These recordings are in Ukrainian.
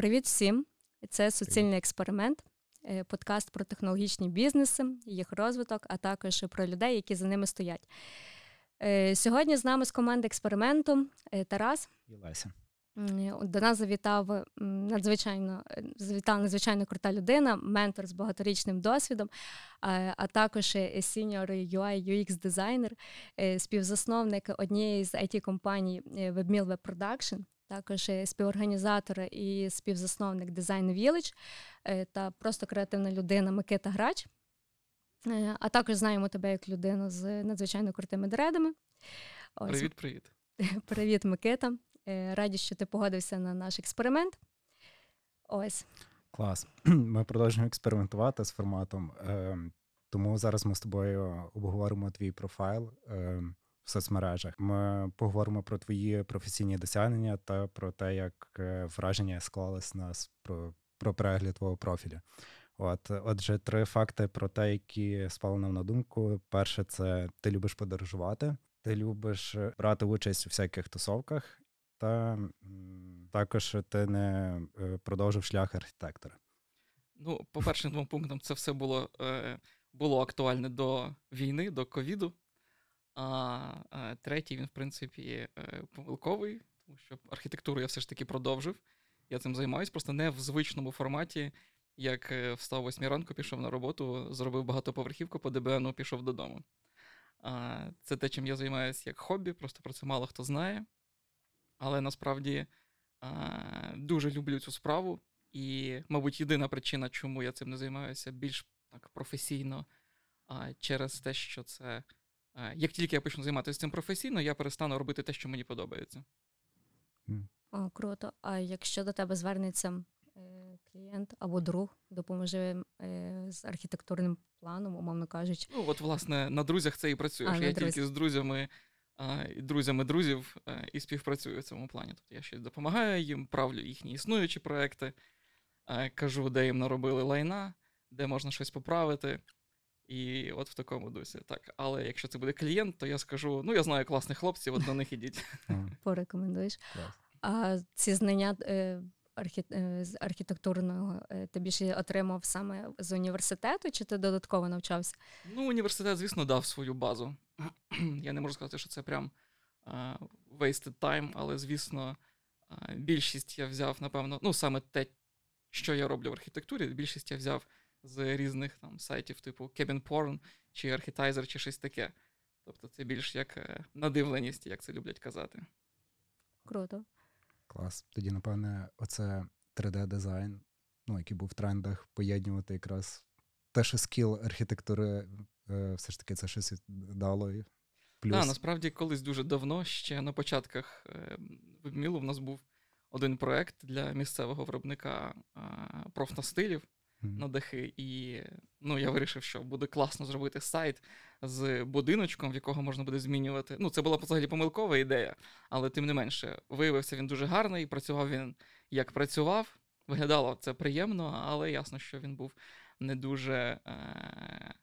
Привіт всім! Це суцільний експеримент, е, подкаст про технологічні бізнеси, їх розвиток, а також про людей, які за ними стоять. Е, сьогодні з нами з команди експерименту е, Тарас. І Леся. До нас завітав надзвичайно завітала надзвичайно крута людина, ментор з багаторічним досвідом, а також senior UI UX дизайнер, співзасновник однієї з IT компаній WebMill Web Production, також співорганізатор і співзасновник Design Village та просто креативна людина Микита Грач. Е, а також знаємо тебе як людину з надзвичайно крутими дредами. Привіт, привіт. Привіт, Микита. Е, раді, що ти погодився на наш експеримент. Ось. Клас. Ми продовжуємо експериментувати з форматом. Ем, тому зараз ми з тобою обговоримо твій профайл. Соцмережах. Ми поговоримо про твої професійні досягнення та про те, як е, враження склалось нас про про перегляд твого профілю. От, отже, три факти про те, які спали нам на думку. Перше, це ти любиш подорожувати, ти любиш брати участь у всяких тусовках, та також ти не е, продовжив шлях архітектора. Ну, по першим двом пунктам, це все було е, було актуальне до війни, до ковіду. А третій він, в принципі, е, помилковий, тому що архітектуру я все ж таки продовжив. Я цим займаюся, просто не в звичному форматі, як е, встав восьмій ранку, пішов на роботу, зробив багатоповерхівку по ДБНу, пішов додому. Це те, чим я займаюся як хобі, просто про це мало хто знає. Але насправді дуже люблю цю справу. І, мабуть, єдина причина, чому я цим не займаюся більш так професійно, через те, що це як тільки я почну займатися цим професійно, я перестану робити те, що мені подобається. О, Круто. А якщо до тебе звернеться е, клієнт або друг, допоможе е, з архітектурним планом, умовно кажучи. Ну, от, власне, на друзях це і працює. А, я друзі. тільки з друзями і друзями друзів е, і співпрацюю в цьому плані. Тобто я щось допомагаю їм, правлю їхні існуючі проекти, кажу, де їм наробили лайна, де можна щось поправити. І от в такому дусі. Так, але якщо це буде клієнт, то я скажу: ну я знаю класних хлопців, от до них ідіть. Порекомендуєш. А ці знання е, е, з архітектурного е, ти більше отримав саме з університету, чи ти додатково навчався? Ну, університет, звісно, дав свою базу. Я не можу сказати, що це прям wasted time, але звісно, більшість я взяв, напевно, ну саме те, що я роблю в архітектурі, більшість я взяв з різних там сайтів, типу Cabin Porn чи Architizer, чи щось таке. Тобто це більш як е, надивленість, як це люблять казати. Круто. Клас. Тоді, напевне, оце 3D-дизайн, ну, який був в трендах, поєднувати якраз те, що скіл архітектури, е, все ж таки, це щось дало. Плюс. Так, насправді, колись дуже давно, ще на початках е, Вебмілу в нас був один проект для місцевого виробника профнастилів на дахи. І ну, я вирішив, що буде класно зробити сайт з будиночком, в якого можна буде змінювати. Ну, це була взагалі помилкова ідея, але тим не менше, виявився він дуже гарний, працював він як працював. Виглядало це приємно, але ясно, що він був не дуже е-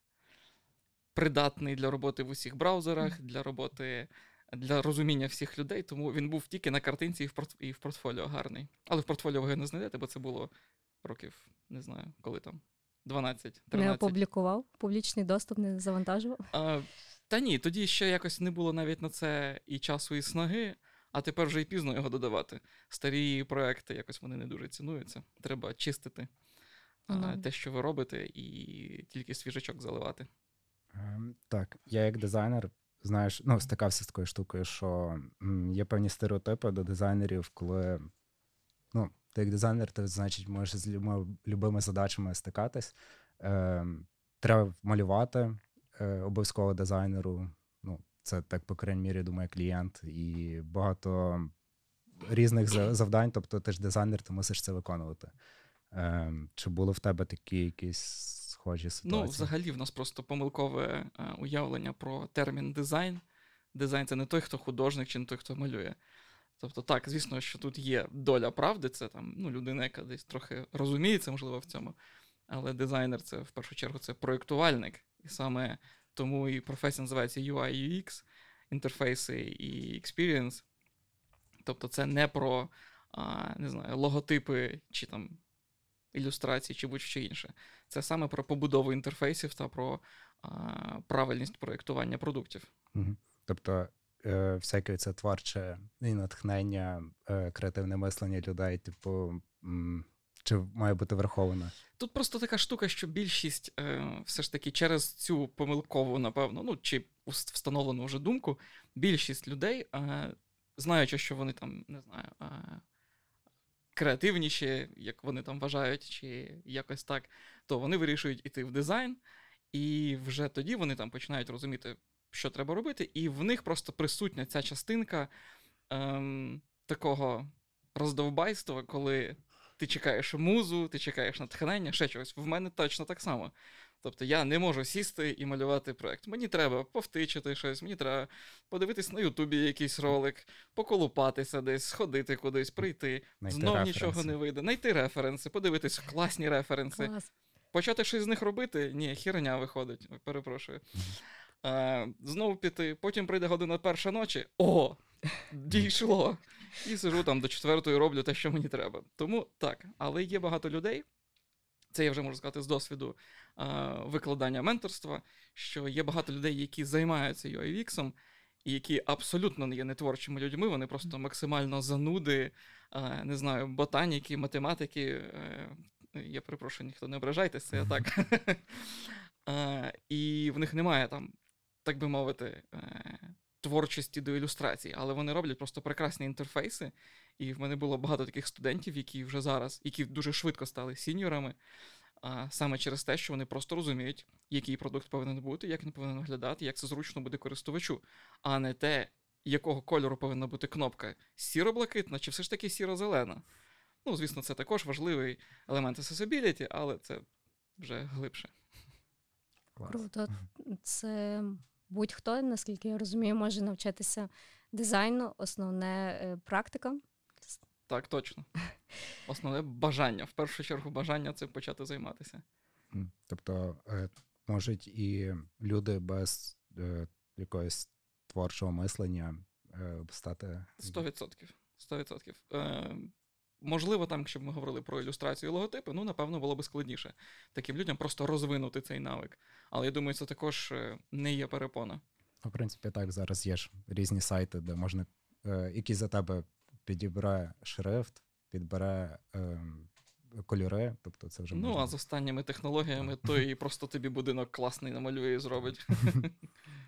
придатний для роботи в усіх браузерах, для роботи. Для розуміння всіх людей, тому він був тільки на картинці і в порт... і в портфоліо гарний. Але в портфоліо ви не знайдете, бо це було років, не знаю, коли там. 12 13 Не опублікував, публічний доступ не завантажував. А, Та ні, тоді ще якось не було навіть на це і часу, і снаги, а тепер вже і пізно його додавати. Старі проекти якось вони не дуже цінуються. Треба чистити а, те, що ви робите, і тільки свіжачок заливати. Ем, так, я як дизайнер, знаєш, ну, стикався з такою штукою, що є певні стереотипи до дизайнерів, коли ну, ти як дизайнер, ти значить можеш з любими задачами стикатись. Е, Треба малювати е, обов'язково дизайнеру. Ну, це так, по крайній мірі, думає клієнт, і багато різних завдань. Тобто, ти ж дизайнер, ти мусиш це виконувати. Е, Чи були в тебе такі якісь схожі ситуації? Ну, взагалі, в нас просто помилкове е, уявлення про термін дизайн. Дизайн це не той, хто художник, чи не той, хто малює. Тобто, так, звісно, що тут є доля правди, це там ну, людина, яка десь трохи розуміється, можливо, в цьому. Але дизайнер це в першу чергу це проєктувальник. І саме тому і професія називається UI UX, інтерфейси і experience. Тобто, це не про а, не знаю, логотипи чи там ілюстрації, чи будь-що інше. Це саме про побудову інтерфейсів та про а, правильність проєктування продуктів. Угу. Тобто, всяке це творче і натхнення, е, креативне мислення людей, типу, чи має бути враховано? Тут просто така штука, що більшість е, все ж таки через цю помилкову, напевно, ну чи встановлену вже думку, більшість людей, е, знаючи, що вони там, не знаю, е, креативніші, як вони там вважають, чи якось так, то вони вирішують іти в дизайн, і вже тоді вони там починають розуміти, що треба робити, і в них просто присутня ця частинка ем, такого роздовбайства, коли ти чекаєш музу, ти чекаєш натхнення, ще чогось. В мене точно так само. Тобто я не можу сісти і малювати проект. Мені треба повтичити щось, мені треба подивитись на Ютубі якийсь ролик, поколупатися десь, сходити кудись, прийти, знов референси. нічого не вийде, знайти референси, подивитись класні референси. Клас. Почати щось з них робити? Ні, херня виходить. Перепрошую. А, Знову піти, потім прийде година перша ночі. О! Дійшло! І сижу там до четвертої роблю те, що мені треба. Тому так, але є багато людей. Це я вже можу сказати з досвіду а, викладання менторства, що є багато людей, які займаються UIVX, і які абсолютно не є нетворчими людьми, вони просто максимально зануди, а, не знаю, ботаніки, математики. Е, я перепрошую, ніхто не ображайтеся, я так. І в них немає там, так би мовити, е, творчості до ілюстрації, але вони роблять просто прекрасні інтерфейси. І в мене було багато таких студентів, які вже зараз, які дуже швидко стали сіньорами, саме через те, що вони просто розуміють, який продукт повинен бути, як він повинен виглядати, як це зручно буде користувачу, а не те, якого кольору повинна бути кнопка сіро-блакитна чи все ж таки сіро-зелена. Ну, звісно, це також важливий елемент accessibility, але це вже глибше. Круто. Це будь-хто, наскільки я розумію, може навчитися дизайну, основне е, практика. Так, точно. Основне бажання. В першу чергу, бажання цим почати займатися. Тобто е, можуть і люди без е, якогось творчого мислення стати. 100%. 100%. Можливо, там, якщо б ми говорили про ілюстрацію і логотипи, ну, напевно, було б складніше таким людям просто розвинути цей навик. Але я думаю, це також е, не є перепона. В принципі, так, зараз є ж різні сайти, де можна, е, які за тебе підібере шрифт, підбере е, кольори. Тобто це вже Ну, можна... а з останніми технологіями, то і просто тобі будинок класний намалює і зробить.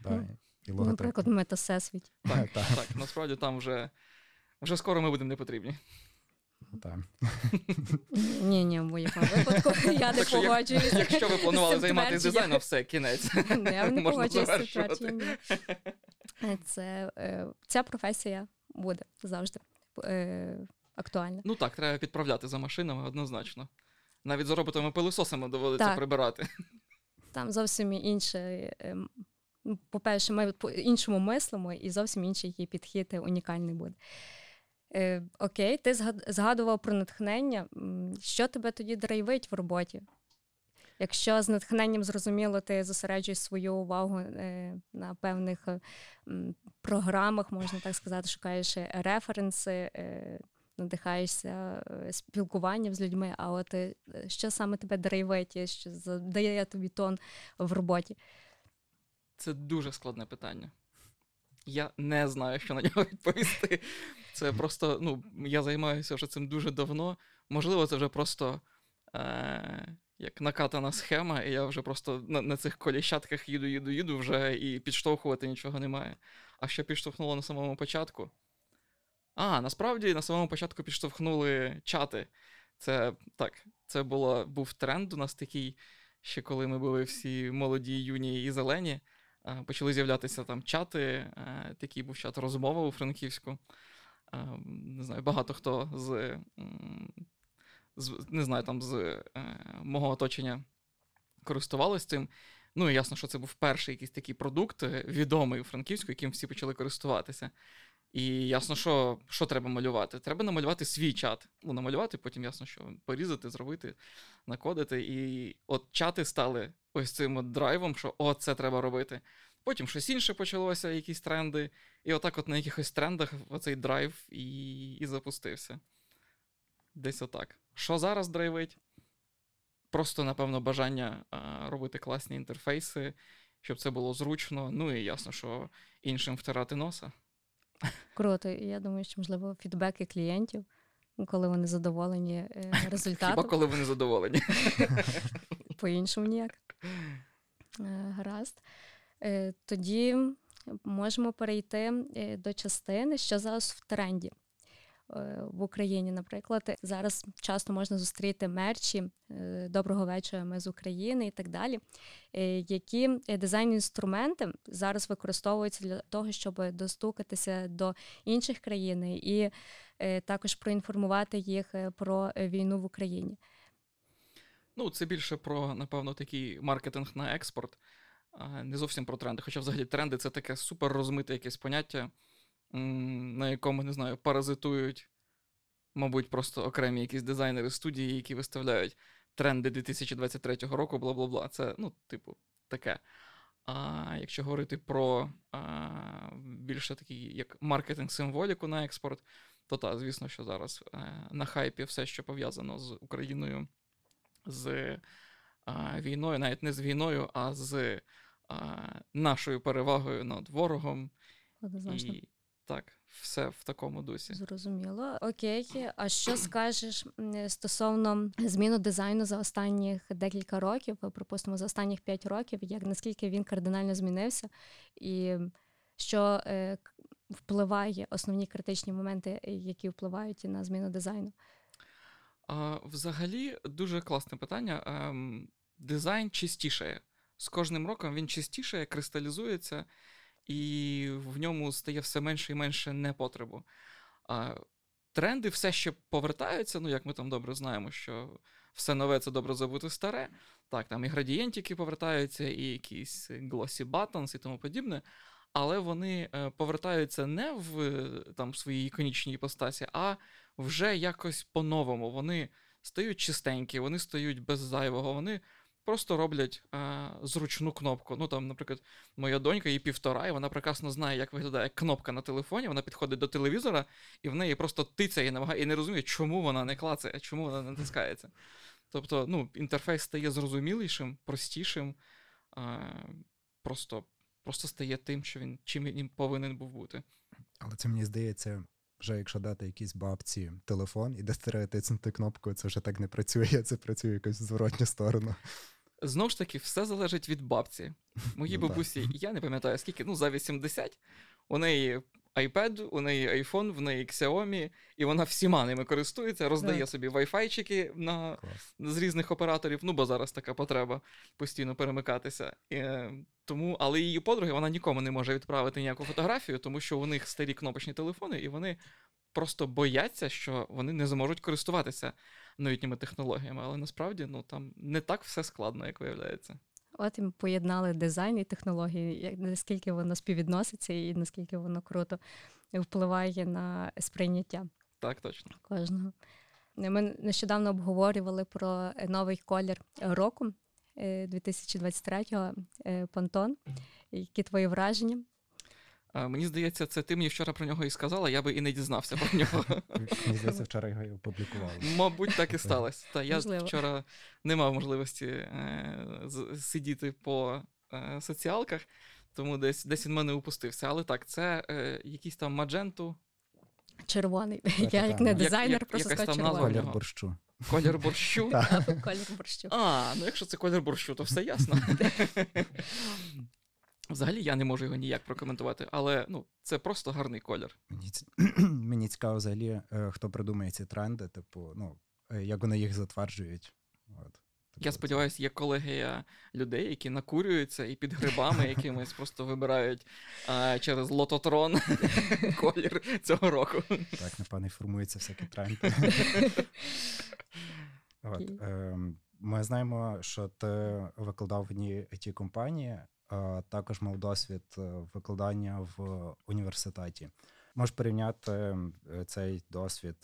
Наприклад, метасесвіт. Так, так, насправді там вже скоро ми будемо не потрібні. Так. Ні, ні, в моєму випадку я не погоджуюся. Якщо ви планували займатися дизайном, все, кінець. Я не погоджуюся з твердженням. Це е, ця професія буде завжди е, актуальна. Ну так, треба підправляти за машинами однозначно. Навіть з роботами пилососами доводиться прибирати. Там зовсім інше. По-перше, ми по іншому мислимо, і зовсім інший її підхід унікальний буде. Е, Окей, ти згадував про натхнення. Що тебе тоді драйвить в роботі? Якщо з натхненням зрозуміло, ти зосереджуєш свою увагу е, на певних е, програмах, можна так сказати, шукаєш референси, е, надихаєшся е, спілкуванням з людьми, а от що саме тебе драйвить, що задає тобі тон в роботі? Це дуже складне питання. Я не знаю, що на нього відповісти. Це просто, ну, я займаюся вже цим дуже давно. Можливо, це вже просто е, як накатана схема, і я вже просто на, на цих коліщатках їду, їду, їду вже і підштовхувати нічого немає. А що підштовхнуло на самому початку? А, насправді на самому початку підштовхнули чати. Це так, це було, був тренд у нас такий, ще коли ми були всі молоді, юні і зелені. Е, почали з'являтися там чати. Е, такий був чат розмова у Франківську. Е, не знаю, багато хто з, з не знаю, там з мого оточення користувалися цим. Ну і ясно, що це був перший якийсь такий продукт, відомий у Франківську, яким всі почали користуватися. І ясно, що що треба малювати. Треба намалювати свій чат. Ну, намалювати, потім ясно, що порізати, зробити, накодити. І от чати стали ось цим от драйвом, що о, це треба робити. Потім щось інше почалося, якісь тренди. І отак, от на якихось трендах, оцей драйв і і запустився. десь отак. Що зараз драйвить? Просто, напевно, бажання а, робити класні інтерфейси, щоб це було зручно. Ну і ясно, що іншим втирати носа. Круто. І я думаю, що, можливо, фідбеки клієнтів, коли вони задоволені е, результатом. Хіба коли вони задоволені? По-іншому ніяк. Е, гаразд. Е, тоді можемо перейти до частини, що зараз в тренді. В Україні, наприклад, зараз часто можна зустріти мерчі Доброго вечора, ми з України і так далі, які дизайн-інструменти зараз використовуються для того, щоб достукатися до інших країн і також проінформувати їх про війну в Україні. Ну, це більше про, напевно, такий маркетинг на експорт, не зовсім про тренди. Хоча, взагалі, тренди це таке супер розмите якесь поняття, на якому, не знаю, паразитують, мабуть, просто окремі якісь дизайнери студії, які виставляють тренди 2023 року, бла бла бла. Це, ну, типу, таке. А якщо говорити про а, більше такий як маркетинг-символіку на експорт, то так, звісно, що зараз а, е, на хайпі все, що пов'язано з Україною з а, війною, навіть не з війною, а з а, нашою перевагою над ворогом. Однозначно. І так, все в такому дусі. Зрозуміло. Окей. А що скажеш стосовно зміну дизайну за останніх декілька років, припустимо, за останніх п'ять років, як наскільки він кардинально змінився, і що е, впливає основні критичні моменти, які впливають на зміну дизайну? Взагалі, дуже класне питання. Ем, дизайн чистішає. З кожним роком він чистішає, кристалізується, і в ньому стає все менше і менше непотребу. Тренди все ще повертаються, ну як ми там добре знаємо, що все нове це добре забути старе. Так, там і градієнтики повертаються, і якісь glossy buttons і тому подібне. Але вони е, повертаються не в там, своїй іконічній іпостасі, а вже якось по-новому. Вони стають чистенькі, вони стають без зайвого, вони просто роблять а, зручну кнопку. Ну там, наприклад, моя донька їй півтора, і вона прекрасно знає, як виглядає кнопка на телефоні. Вона підходить до телевізора, і в неї просто тицяє і намагає і не розуміє, чому вона не клацає, чому вона не натискається. Тобто, ну, інтерфейс стає зрозумілішим, простішим, а, просто просто стає тим, що він чим він повинен був бути. Але це мені здається, вже якщо дати якійсь бабці телефон і дестерети тиснути кнопку, це вже так не працює, це працює якось в зворотню сторону. Знову ж таки, все залежить від бабці. Моїй ну, бабусі, так. я не пам'ятаю, скільки, ну, за 80, у неї iPad, у неї iPhone, в неї Xiaomi, і вона всіма ними користується, роздає yeah. собі Wi-Fi-чики на, з різних операторів. Ну, бо зараз така потреба постійно перемикатися. І, е, тому, Але її подруги вона нікому не може відправити ніяку фотографію, тому що у них старі кнопочні телефони, і вони просто бояться, що вони не зможуть користуватися новітніми технологіями. Але насправді ну, там не так все складно, як виявляється. От і поєднали дизайн і технології, наскільки воно співвідноситься і наскільки воно круто впливає на сприйняття. Так, точно. Кожного. Ми нещодавно обговорювали про новий колір року 2023-го е, Пантон. Які твої враження? Мені здається, це ти мені вчора про нього і сказала, я би і не дізнався про нього. Мені здається, вчора його і опублікували. Мабуть, так і сталося. Та я Можливо. вчора не мав можливості е, сидіти по е, соціалках, тому десь десь він мене упустився. Але так, це е, якийсь там мадженту. Червоний. Я як не дизайнер, як, просто сказав червоний. Колір борщу. Колір борщу? Колір борщу. А, ну якщо це колір борщу, то все ясно. Взагалі я не можу його ніяк прокоментувати, але ну, це просто гарний колір. Мені мені цікаво, взагалі, е, хто придумає ці тренди, типу, ну, е, як вони їх затверджують. От. Я типу, сподіваюся, є колегія людей, які накурюються і під грибами якимось просто вибирають а, через лототрон колір цього року. Так, напевно, і формуються всякі тренди. От, е, Ми знаємо, що ти викладав в одній it компанії також мав досвід е, викладання в університеті. Можеш порівняти е, цей досвід,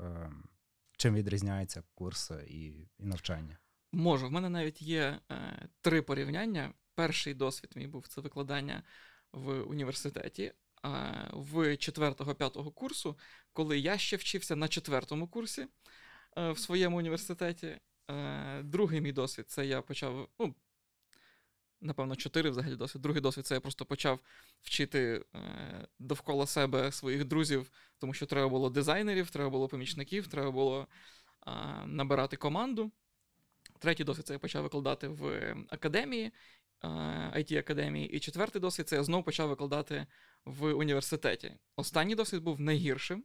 е, чим відрізняються курси і, і навчання? Можу. В мене навіть є е, три порівняння. Перший досвід мій був це викладання в університеті. В 4-5 курсу, коли я ще вчився на четвертому курсі, е, в своєму університеті. Е, Другий мій досвід це я почав. ну, Напевно, чотири взагалі досвід. Другий досвід це я просто почав вчити е, довкола себе своїх друзів, тому що треба було дизайнерів, треба було помічників, треба було набирати команду. Третій досвід це я почав викладати в академії, it академії. І четвертий досвід це я знову почав викладати в університеті. Останній досвід був найгіршим,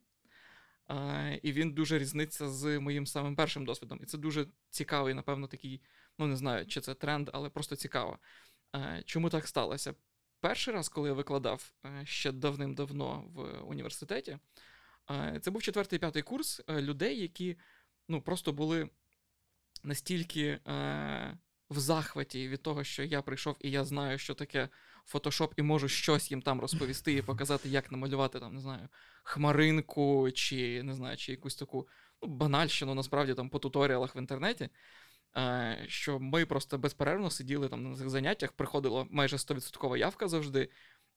і він дуже різниться з моїм самим першим досвідом. І це дуже цікавий, напевно, такий, ну не знаю, чи це тренд, але просто цікаво. Чому так сталося? Перший раз, коли я викладав е, ще давним-давно в університеті, це був четвертий п'ятий курс е, людей, які ну, просто були настільки е, в захваті від того, що я прийшов і я знаю, що таке фотошоп, і можу щось їм там розповісти і показати, як намалювати там, не знаю, хмаринку, чи не знаю, чи якусь таку ну, банальщину, насправді там по туторіалах в інтернеті. Е, що ми просто безперервно сиділи там на цих заняттях, приходила майже 100% явка завжди,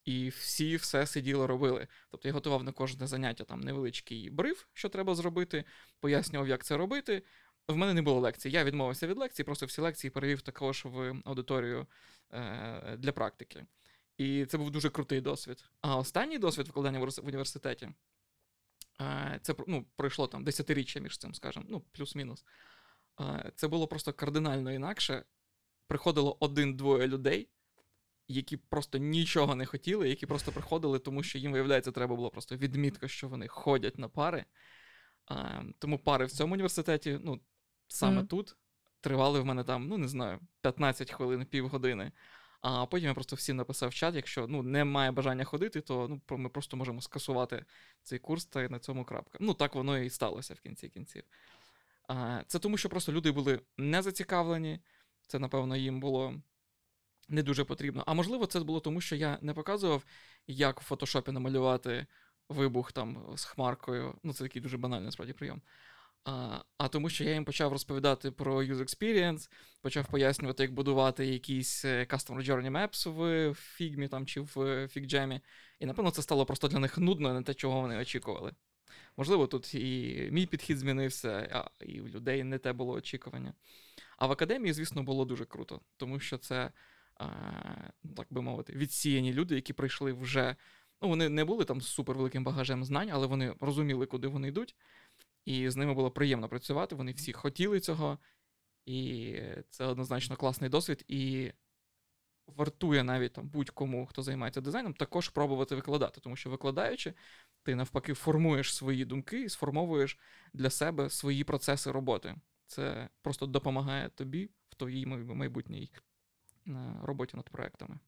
і всі все сиділи, робили. Тобто я готував на кожне заняття там невеличкий бриф, що треба зробити, пояснював, як це робити. В мене не було лекцій. Я відмовився від лекцій, просто всі лекції перевів також в аудиторію е, для практики. І це був дуже крутий досвід. А останній досвід викладання в університеті е, це ну, пройшло там десятиріччя між цим, скажімо, ну, плюс-мінус. Е, це було просто кардинально інакше. Приходило один-двоє людей, які просто нічого не хотіли, які просто приходили, тому що їм, виявляється, треба було просто відмітка, що вони ходять на пари. Е, тому пари в цьому університеті, ну, саме mm. тут, тривали в мене там, ну не знаю, 15 хвилин, півгодини. А потім я просто всім написав в чат, якщо ну, немає бажання ходити, то ну, ми просто можемо скасувати цей курс та на цьому крапка. Ну, так воно і сталося в кінці кінців. А, Це тому, що просто люди були не зацікавлені, це, напевно, їм було не дуже потрібно. А можливо, це було тому, що я не показував, як в фотошопі намалювати вибух там з хмаркою. Ну, це такий дуже банальний насправді прийом. А а тому, що я їм почав розповідати про user experience, почав пояснювати, як будувати якісь е, Customer Journey Maps в Figma там, чи в FigJam. І, напевно, це стало просто для них нудно, не те, чого вони очікували. Можливо, тут і мій підхід змінився, а і в людей не те було очікування. А в академії, звісно, було дуже круто, тому що це, так би мовити, відсіяні люди, які прийшли вже. Ну, вони не були там з супервеликим багажем знань, але вони розуміли, куди вони йдуть. І з ними було приємно працювати. Вони всі хотіли цього. І це однозначно класний досвід. І вартує навіть там будь-кому, хто займається дизайном, також пробувати викладати. Тому що викладаючи, ти навпаки формуєш свої думки і сформовуєш для себе свої процеси роботи. Це просто допомагає тобі в твоїй майбутній е, роботі над проектами.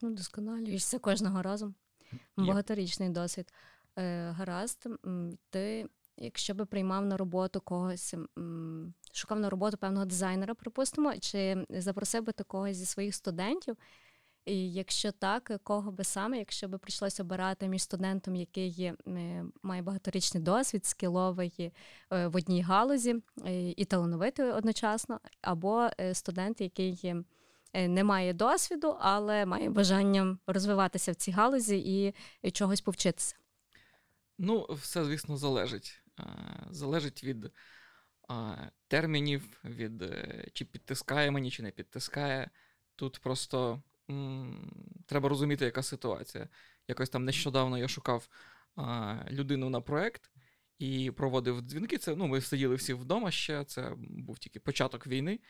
Ну, досконалюєшся кожного разу. Багаторічний досвід. Е, Гаразд, ти якщо би приймав на роботу когось, шукав на роботу певного дизайнера, припустимо, чи запросив би когось зі своїх студентів. І якщо так, кого би саме, якщо би прийшлося обирати між студентом, який е, має багаторічний досвід, скіловий е, в одній галузі е, і талановитий одночасно, або студент, який не має досвіду, але має бажання розвиватися в цій галузі і чогось повчитися? Ну, все, звісно, залежить залежить від термінів, від е, чи підтискає мені, чи не підтискає. Тут просто м, треба розуміти, яка ситуація. Якось там нещодавно я шукав людину на проект і проводив дзвінки. Це ну, ми сиділи всі вдома ще. Це був тільки початок війни.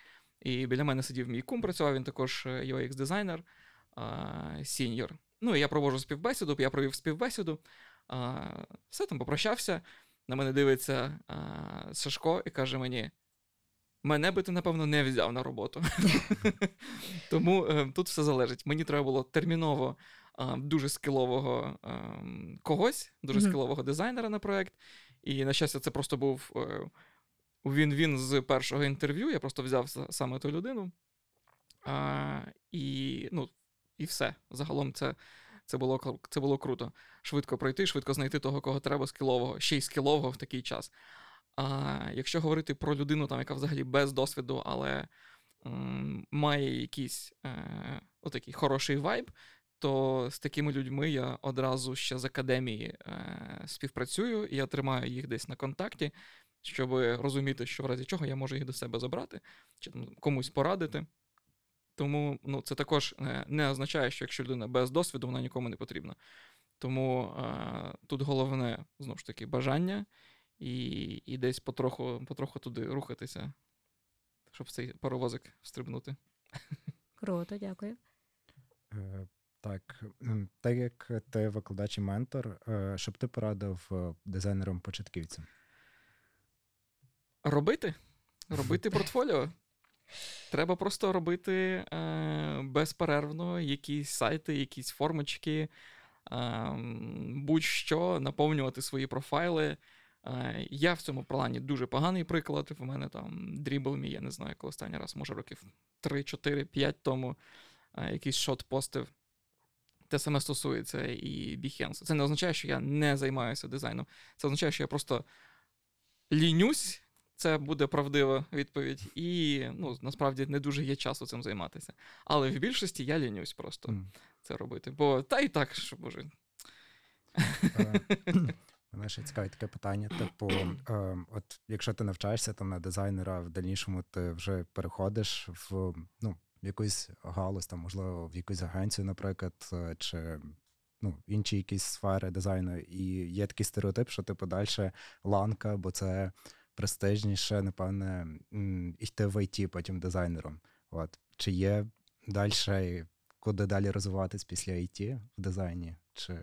І біля мене сидів мій кум, працював він також UX-дизайнер, senior. Ну і я проводжу співбесіду, я провів співбесіду, а, все там попрощався на мене дивиться а, Сашко і каже мені: мене би ти, напевно, не взяв на роботу. Тому е, тут все залежить. Мені треба було терміново дуже скілового когось, дуже скілового дизайнера на проект. І, на щастя, це просто був е, він-він з першого інтерв'ю. Я просто взяв саме ту людину. А, І ну, і все. Загалом це це було це було круто. Швидко пройти, швидко знайти того, кого треба скілового, ще й скілового в такий час. А якщо говорити про людину, там, яка взагалі без досвіду, але м, має якийсь е, отакий хороший вайб, то з такими людьми я одразу ще з академії е, співпрацюю, і я тримаю їх десь на контакті, щоб розуміти, що в разі чого я можу їх до себе забрати, чи там комусь порадити. Тому ну, це також е, не означає, що якщо людина без досвіду, вона нікому не потрібна. Тому а, тут головне, знову ж таки, бажання і і десь потроху потроху туди рухатися, щоб в цей паровозик стрибнути. Круто, дякую. Е, так, так як ти викладач і ментор, е, що б ти порадив е, дизайнерам-початківцям? Робити. Робити портфоліо. Треба просто робити е, безперервно якісь сайти, якісь формочки, е, будь-що, наповнювати свої профайли. Е, я в цьому плані дуже поганий приклад. В мене там дрібл мій, я не знаю, коли останній раз, може, років 3, 4, 5 тому е, якийсь шот постив. Те саме стосується і Behance. Це не означає, що я не займаюся дизайном. Це означає, що я просто лінюсь. Це буде правдива відповідь, і ну, насправді не дуже є часу цим займатися. Але в більшості я лінюсь просто mm. це робити. Бо та і так, що боже. Е, мене ще цікавить таке питання. Типу, е, от якщо ти навчаєшся там на дизайнера, в дальнішому ти вже переходиш в ну, якусь галузь, там, можливо, в якусь агенцію, наприклад, е, чи ну, інші якісь сфери дизайну. І є такий стереотип, що типу далі ланка, бо це престижніше, напевне, йти в ІТ потім дизайнером. От. Чи є далі, куди далі розвиватись після ІТ в дизайні? Чи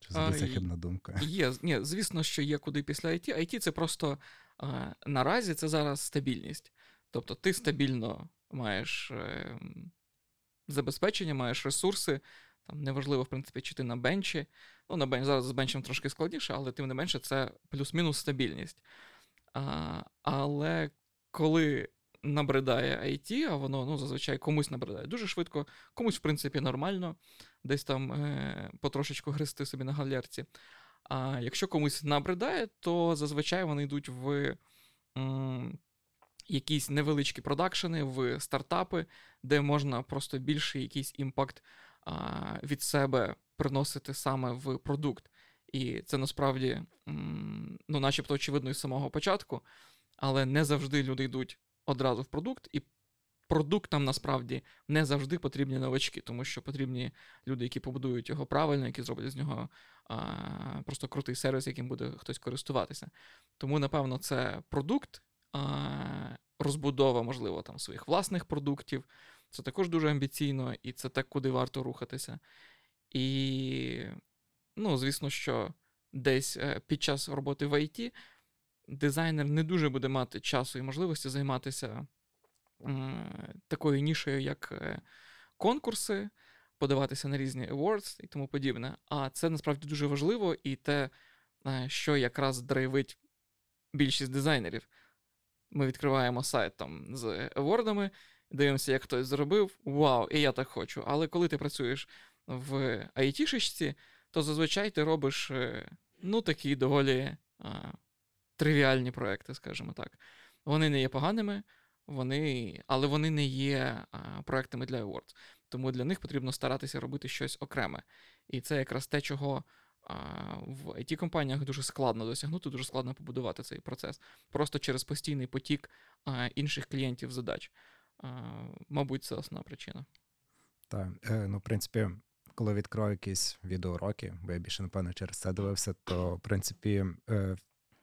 чи це хибна думка? Є, ні, звісно, що є куди після IT. IT це просто а, наразі це зараз стабільність. Тобто ти стабільно маєш е, забезпечення, маєш ресурси. Там неважливо, в принципі, чи ти на бенчі. Ну, на бенч зараз з бенчем трошки складніше, але тим не менше, це плюс-мінус стабільність. А, Але коли набридає IT, а воно ну, зазвичай комусь набридає дуже швидко, комусь, в принципі, нормально, десь там е, потрошечку гристи собі на галерці. А якщо комусь набридає, то зазвичай вони йдуть в м, якісь невеличкі продакшени, в стартапи, де можна просто більший якийсь імпакт а, від себе приносити саме в продукт. І це насправді, ну, начебто, очевидно, із самого початку, але не завжди люди йдуть одразу в продукт, і продуктам насправді не завжди потрібні новачки, тому що потрібні люди, які побудують його правильно, які зроблять з нього а, просто крутий сервіс, яким буде хтось користуватися. Тому, напевно, це продукт, а, розбудова, можливо, там своїх власних продуктів. Це також дуже амбіційно, і це так, куди варто рухатися. І Ну, звісно, що десь е, під час роботи в ІТ дизайнер не дуже буде мати часу і можливості займатися такою нішею, як е, конкурси, подаватися на різні awards і тому подібне. А це насправді дуже важливо і те, е, що якраз драйвить більшість дизайнерів. Ми відкриваємо сайт там з евордами, дивимося, як хтось зробив. Вау, і я так хочу. Але коли ти працюєш в IT-шечці, то зазвичай ти робиш е, ну, такі доволі а, тривіальні проекти, скажімо так. Вони не є поганими, вони, але вони не є а, проектами для Awards. Тому для них потрібно старатися робити щось окреме. І це якраз те, чого в it компаніях дуже складно досягнути, дуже складно побудувати цей процес. Просто через постійний потік інших клієнтів задач. Мабуть, це основна причина. Так, е, ну, в принципі, коли відкрою якісь відеоуроки, бо я більше, напевно, через це дивився, то в принципі е,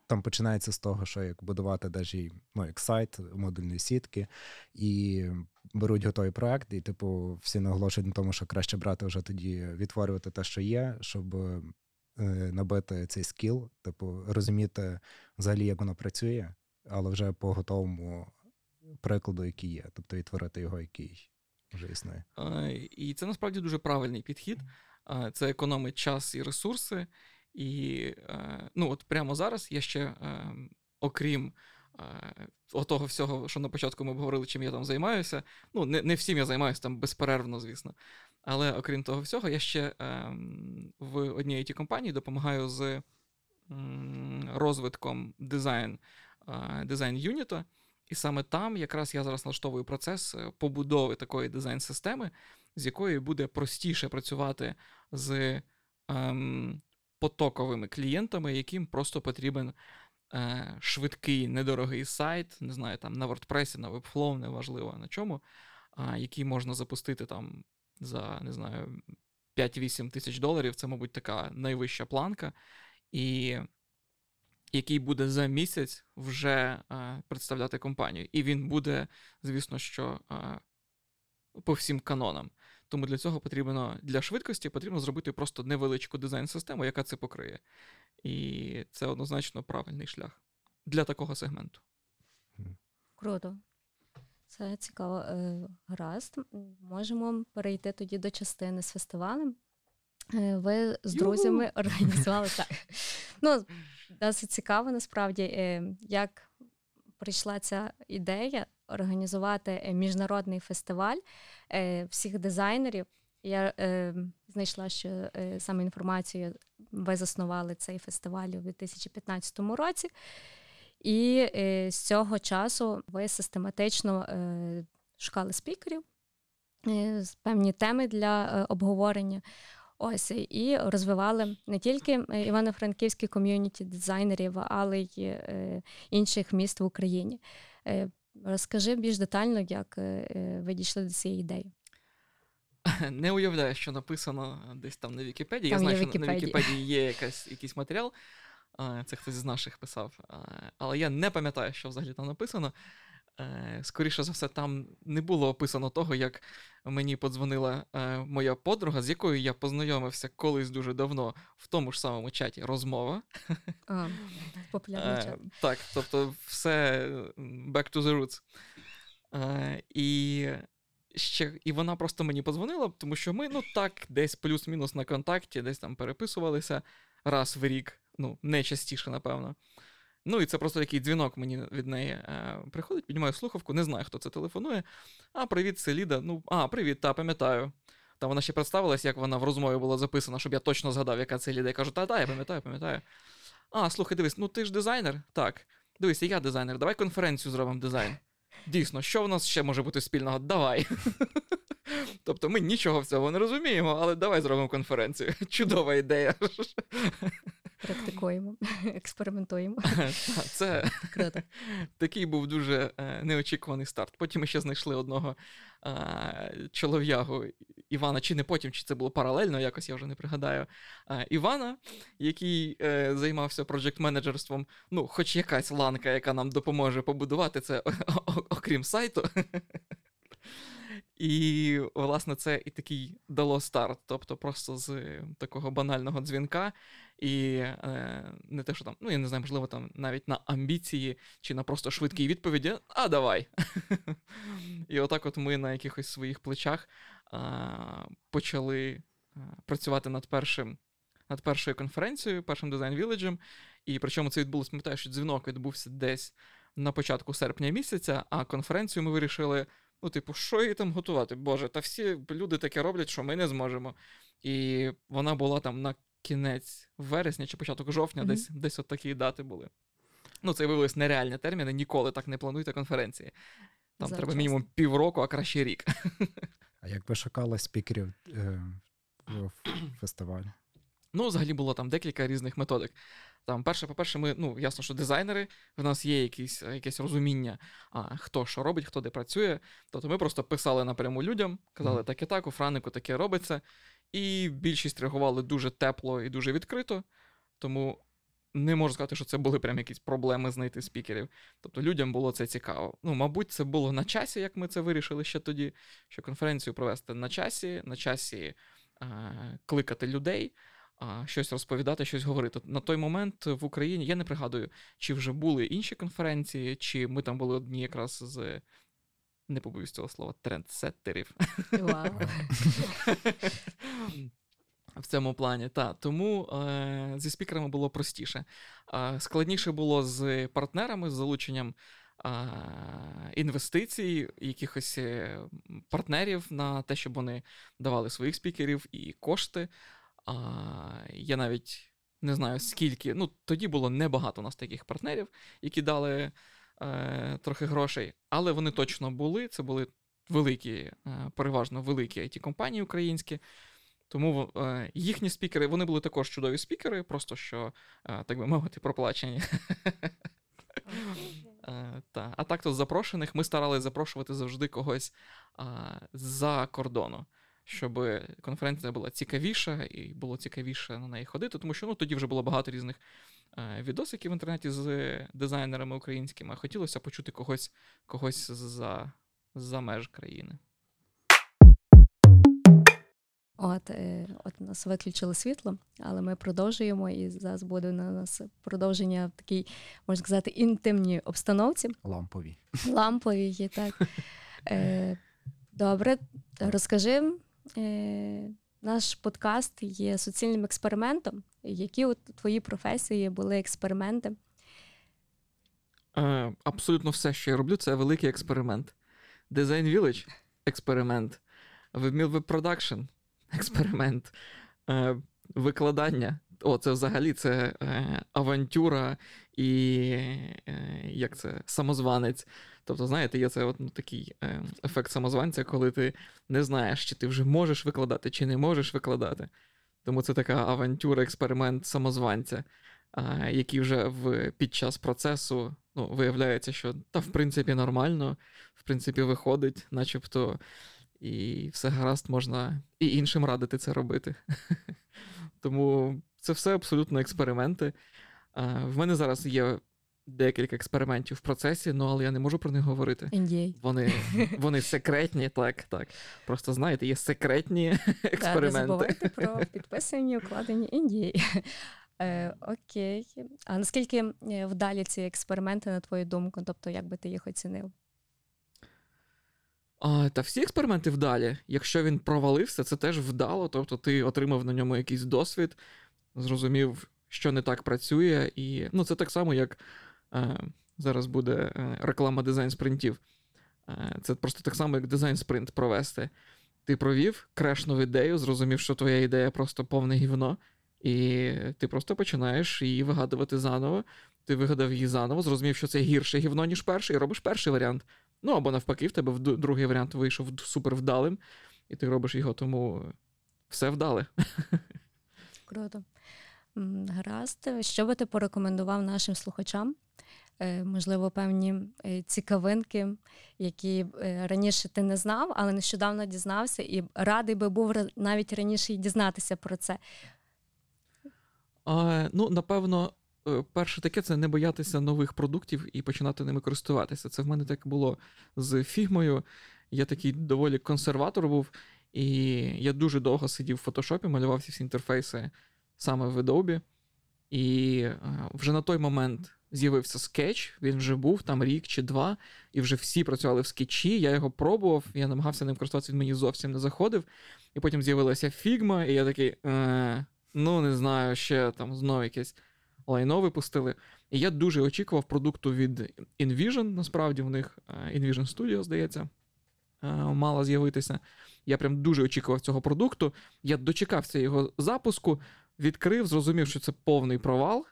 там починається з того, що як будувати навіть ну, як сайт модульної сітки, і беруть готовий проект, і, типу, всі наголошують на тому, що краще брати вже тоді відтворювати те, що є, щоб е, набити цей скіл, типу, розуміти взагалі, як воно працює, але вже по готовому прикладу, який є, тобто відтворити його, який вже існує. І це насправді дуже правильний підхід. Це економить час і ресурси. І е, ну, от прямо зараз я ще, е, окрім е, того всього, що на початку ми говорили, чим я там займаюся. Ну, не не всім я займаюся там безперервно, звісно. Але окрім того всього, я ще в одній it компанії допомагаю з розвитком дизайн дизайн юніта. І саме там якраз я зараз налаштовую процес е, побудови такої дизайн-системи, з якою буде простіше працювати з ем, потоковими клієнтами, яким просто потрібен е, швидкий, недорогий сайт, не знаю, там на WordPress, на Webflow, неважливо на чому, е, який можна запустити там за не знаю 5-8 тисяч доларів. Це, мабуть, така найвища планка. І який буде за місяць вже е, представляти компанію. І він буде, звісно, що е, по всім канонам. Тому для цього потрібно для швидкості потрібно зробити просто невеличку дизайн-систему, яка це покриє. І це однозначно правильний шлях для такого сегменту. Круто. Це цікаво. Е, гаразд. Можемо перейти тоді до частини з фестивалем. Е, ви з друзями організували так. Ну, досить цікаво, насправді, е, як прийшла ця ідея організувати міжнародний фестиваль всіх дизайнерів. Я е, знайшла, що е, саме інформацію ви заснували цей фестиваль у 2015 році, і е, з цього часу ви систематично е, шукали спікерів, е, певні теми для обговорення. Ось і розвивали не тільки івано-франківські ком'юніті дизайнерів, але й інших міст в Україні. Розкажи більш детально, як ви дійшли до цієї ідеї. Не уявляю, що написано десь там на Вікіпедії. Там Я знаю, що Вікіпедія. на Вікіпедії є якась, якийсь матеріал. Це хтось з наших писав. Але я не пам'ятаю, що взагалі там написано. Е, скоріше за все, там не було описано того, як мені подзвонила е, моя подруга, з якою я познайомився колись дуже давно в тому ж самому чаті розмова. А, популярний е, чат. Так, тобто, все back to the roots. І ще, і вона просто мені подзвонила, тому що ми, ну так, десь плюс-мінус на контакті, десь там переписувалися раз в рік, ну, не частіше, напевно. Ну, і це просто такий дзвінок мені від неї е, приходить, піднімаю слухавку, не знаю, хто це телефонує. А, привіт, це Ліда. Ну, а, привіт, та, пам'ятаю. Та вона ще представилась, як вона в розмові була записана, щоб я точно згадав, яка це Ліда. Я кажу, та, та, я пам'ятаю, пам'ятаю. А, слухай, дивись, ну ти ж дизайнер? Так. Дивись, я дизайнер, давай конференцію зробимо дизайн. Дійсно, що в нас ще може бути спільного? Давай. Тобто ми нічого в цьому не розуміємо, але давай зробимо конференцію. Чудова ідея. Практикуємо, експериментуємо. Це Круто. такий був дуже е, неочікуваний старт. Потім ми ще знайшли одного е, чолов'ягу Івана, чи не потім, чи це було паралельно, якось я вже не пригадаю. Е, Івана, який займався проджект-менеджерством, ну, хоч якась ланка, яка нам допоможе побудувати це, окрім сайту. І, власне, це і такий дало старт. Тобто, просто з такого банального дзвінка, і е, не те, що там, ну я не знаю, можливо, там навіть на амбіції чи на просто швидкій відповіді, а давай. І отак, от ми на якихось своїх плечах е, почали е, працювати над першим. Над першою конференцією, першим дизайн віледжем, і причому це відбулося, пам'ятаю, що дзвінок відбувся десь на початку серпня місяця, а конференцію ми вирішили Ну, типу, що їй там готувати? Боже, та всі люди таке роблять, що ми не зможемо. І вона була там на кінець вересня чи початок жовтня, mm-hmm. десь десь от такі дати були. Ну, це виявилось нереальні терміни, ніколи так не плануйте конференції. Там За треба мінімум півроку, а краще рік. А як ви шукали спікерів е, в фестивалі? Ну, взагалі було там декілька різних методик. Там, перше, по-перше, ми, ну, ясно, що дизайнери, в нас є якісь, якесь розуміння, а, хто що робить, хто де працює. Тобто ми просто писали напряму людям, казали, так і так, у Франику таке робиться. І більшість реагували дуже тепло і дуже відкрито. Тому не можу сказати, що це були прям якісь проблеми знайти спікерів. Тобто людям було це цікаво. Ну, мабуть, це було на часі, як ми це вирішили ще тоді, що конференцію провести на часі, на часі а, кликати людей щось розповідати, щось говорити. На той момент в Україні я не пригадую, чи вже були інші конференції, чи ми там були одні якраз з. Не побоюсь цього слова, трендсеттерів. В цьому плані, так. Тому е, зі спікерами було простіше. Е, складніше було з партнерами, з залученням е, інвестицій, якихось е, партнерів на те, щоб вони давали своїх спікерів і кошти. А, Я навіть не знаю скільки. Ну, тоді було небагато у нас таких партнерів, які дали е, трохи грошей, але вони точно були. Це були великі, е, переважно великі it компанії українські. Тому е, їхні спікери, вони були також чудові спікери, просто що, е, так би мовити, проплачені. Е, та. А так то з запрошених ми старалися запрошувати завжди когось за кордону, щоб конференція була цікавіша і було цікавіше на неї ходити, тому що ну, тоді вже було багато різних відосиків в інтернеті з дизайнерами українськими, а хотілося почути когось когось за, за меж країни. От е, от у нас виключили світло, але ми продовжуємо, і зараз буде на нас продовження в такій, можна сказати, інтимній обстановці. Лампові. Лампові так. Е, Добре, розкажи. Е, Наш подкаст є суцільним експериментом. Які у твої професії були експерименти? Е, Абсолютно все, що я роблю, це великий експеримент. Design Village – експеримент. Webmill Web експеримент, е, викладання. О, це взагалі це е, авантюра і е, як це, самозванець. Тобто, знаєте, є це от, ну, такий е, ефект самозванця, коли ти не знаєш, чи ти вже можеш викладати, чи не можеш викладати. Тому це така авантюра, експеримент самозванця, який вже в, під час процесу ну, виявляється, що та, в принципі, нормально, в принципі, виходить, начебто і все гаразд можна і іншим радити це робити. Тому це все абсолютно експерименти. В мене зараз є декілька експериментів в процесі, ну але я не можу про них говорити. NDA. Вони вони секретні, так, так. Просто знаєте, є секретні експерименти. Не забувайте про підписані укладені NDA. Е, Окей. А наскільки е, вдалі ці експерименти, на твою думку? Тобто, як би ти їх оцінив? А, Та всі експерименти вдалі. Якщо він провалився, це теж вдало. Тобто ти отримав на ньому якийсь досвід, зрозумів, що не так працює, і ну, це так само, як е, зараз буде е, реклама дизайн спринтів. Е, це просто так само, як дизайн спринт провести. Ти провів крешну ідею, зрозумів, що твоя ідея просто повне гівно, і ти просто починаєш її вигадувати заново. Ти вигадав її заново, зрозумів, що це гірше гівно, ніж перший, і робиш перший варіант. Ну або навпаки, в тебе другий варіант вийшов супер вдалим, і ти робиш його, тому все вдале. Круто. Гаразд, що би ти порекомендував нашим слухачам? Е, можливо, певні е, цікавинки, які е, раніше ти не знав, але нещодавно дізнався, і радий би був навіть раніше дізнатися про це. А, Ну, напевно, перше таке це не боятися нових продуктів і починати ними користуватися. Це в мене так було з фігмою. Я такий доволі консерватор був, і я дуже довго сидів в фотошопі, малював всі інтерфейси саме в Adobe. І е, вже на той момент з'явився скетч, він вже був там рік чи два, і вже всі працювали в скетчі. Я його пробував, я намагався ним користуватися, він мені зовсім не заходив. І потім з'явилася фігма, і я такий, е, ну не знаю, ще там знову якесь лайно випустили. І я дуже очікував продукту від InVision, насправді, в них е, InVision Studio, здається, е, мала з'явитися. Я прям дуже очікував цього продукту. Я дочекався його запуску, відкрив, зрозумів, що це повний провал.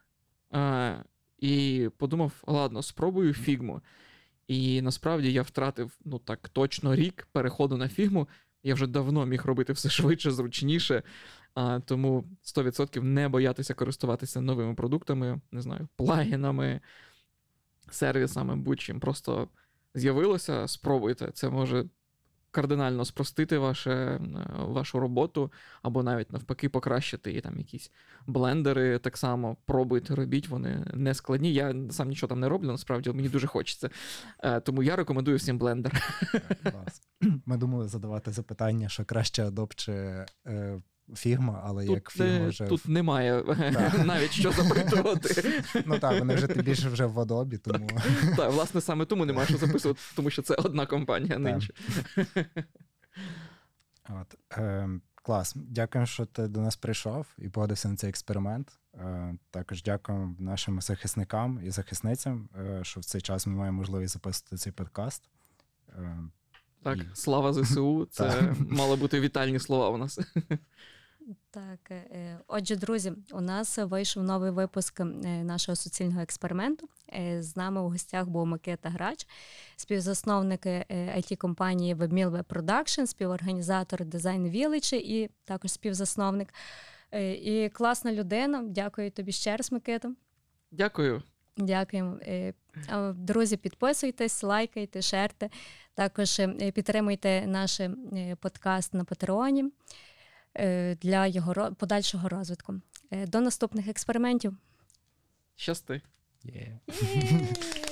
Е, і подумав: ладно, спробую фігму. І насправді я втратив ну так точно рік переходу на фігму. Я вже давно міг робити все швидше, зручніше. А, Тому 100% не боятися користуватися новими продуктами, не знаю, плагінами, сервісами, будь-чим. Просто з'явилося, спробуйте. Це може кардинально спростити ваше, е, вашу роботу, або навіть навпаки покращити і там якісь блендери так само пробуйте, робіть, вони не складні. Я сам нічого там не роблю, насправді мені дуже хочеться. Е, тому я рекомендую всім блендер. Ми думали задавати запитання, що краще Adobe чи е, фірма, але тут, як фірма вже... Тут немає навіть що запитувати. Ну так, вони вже ти більше вже в Adobe, тому. Так, власне, саме тому немає що записувати, тому що це одна компанія нинче. От, е, Клас. Дякую, що ти до нас прийшов і погодився на цей експеримент. Е, Також дякую нашим захисникам і захисницям, е, що в цей час ми маємо можливість записувати цей подкаст. Е, так, і... слава ЗСУ. Це мали бути вітальні слова у нас. Так, отже, друзі, у нас вийшов новий випуск нашого суцільного експерименту. З нами у гостях був Микита Грач, співзасновник it компанії WebMill Web Production, співорганізатор Design Village і також співзасновник. І класна людина. Дякую тобі ще раз, Микита. Дякую. Дякуємо. Друзі, підписуйтесь, лайкайте, шерте. Також підтримуйте наш подкаст на Патреоні для його подальшого розвитку. До наступних експериментів. Щасти. Yeah.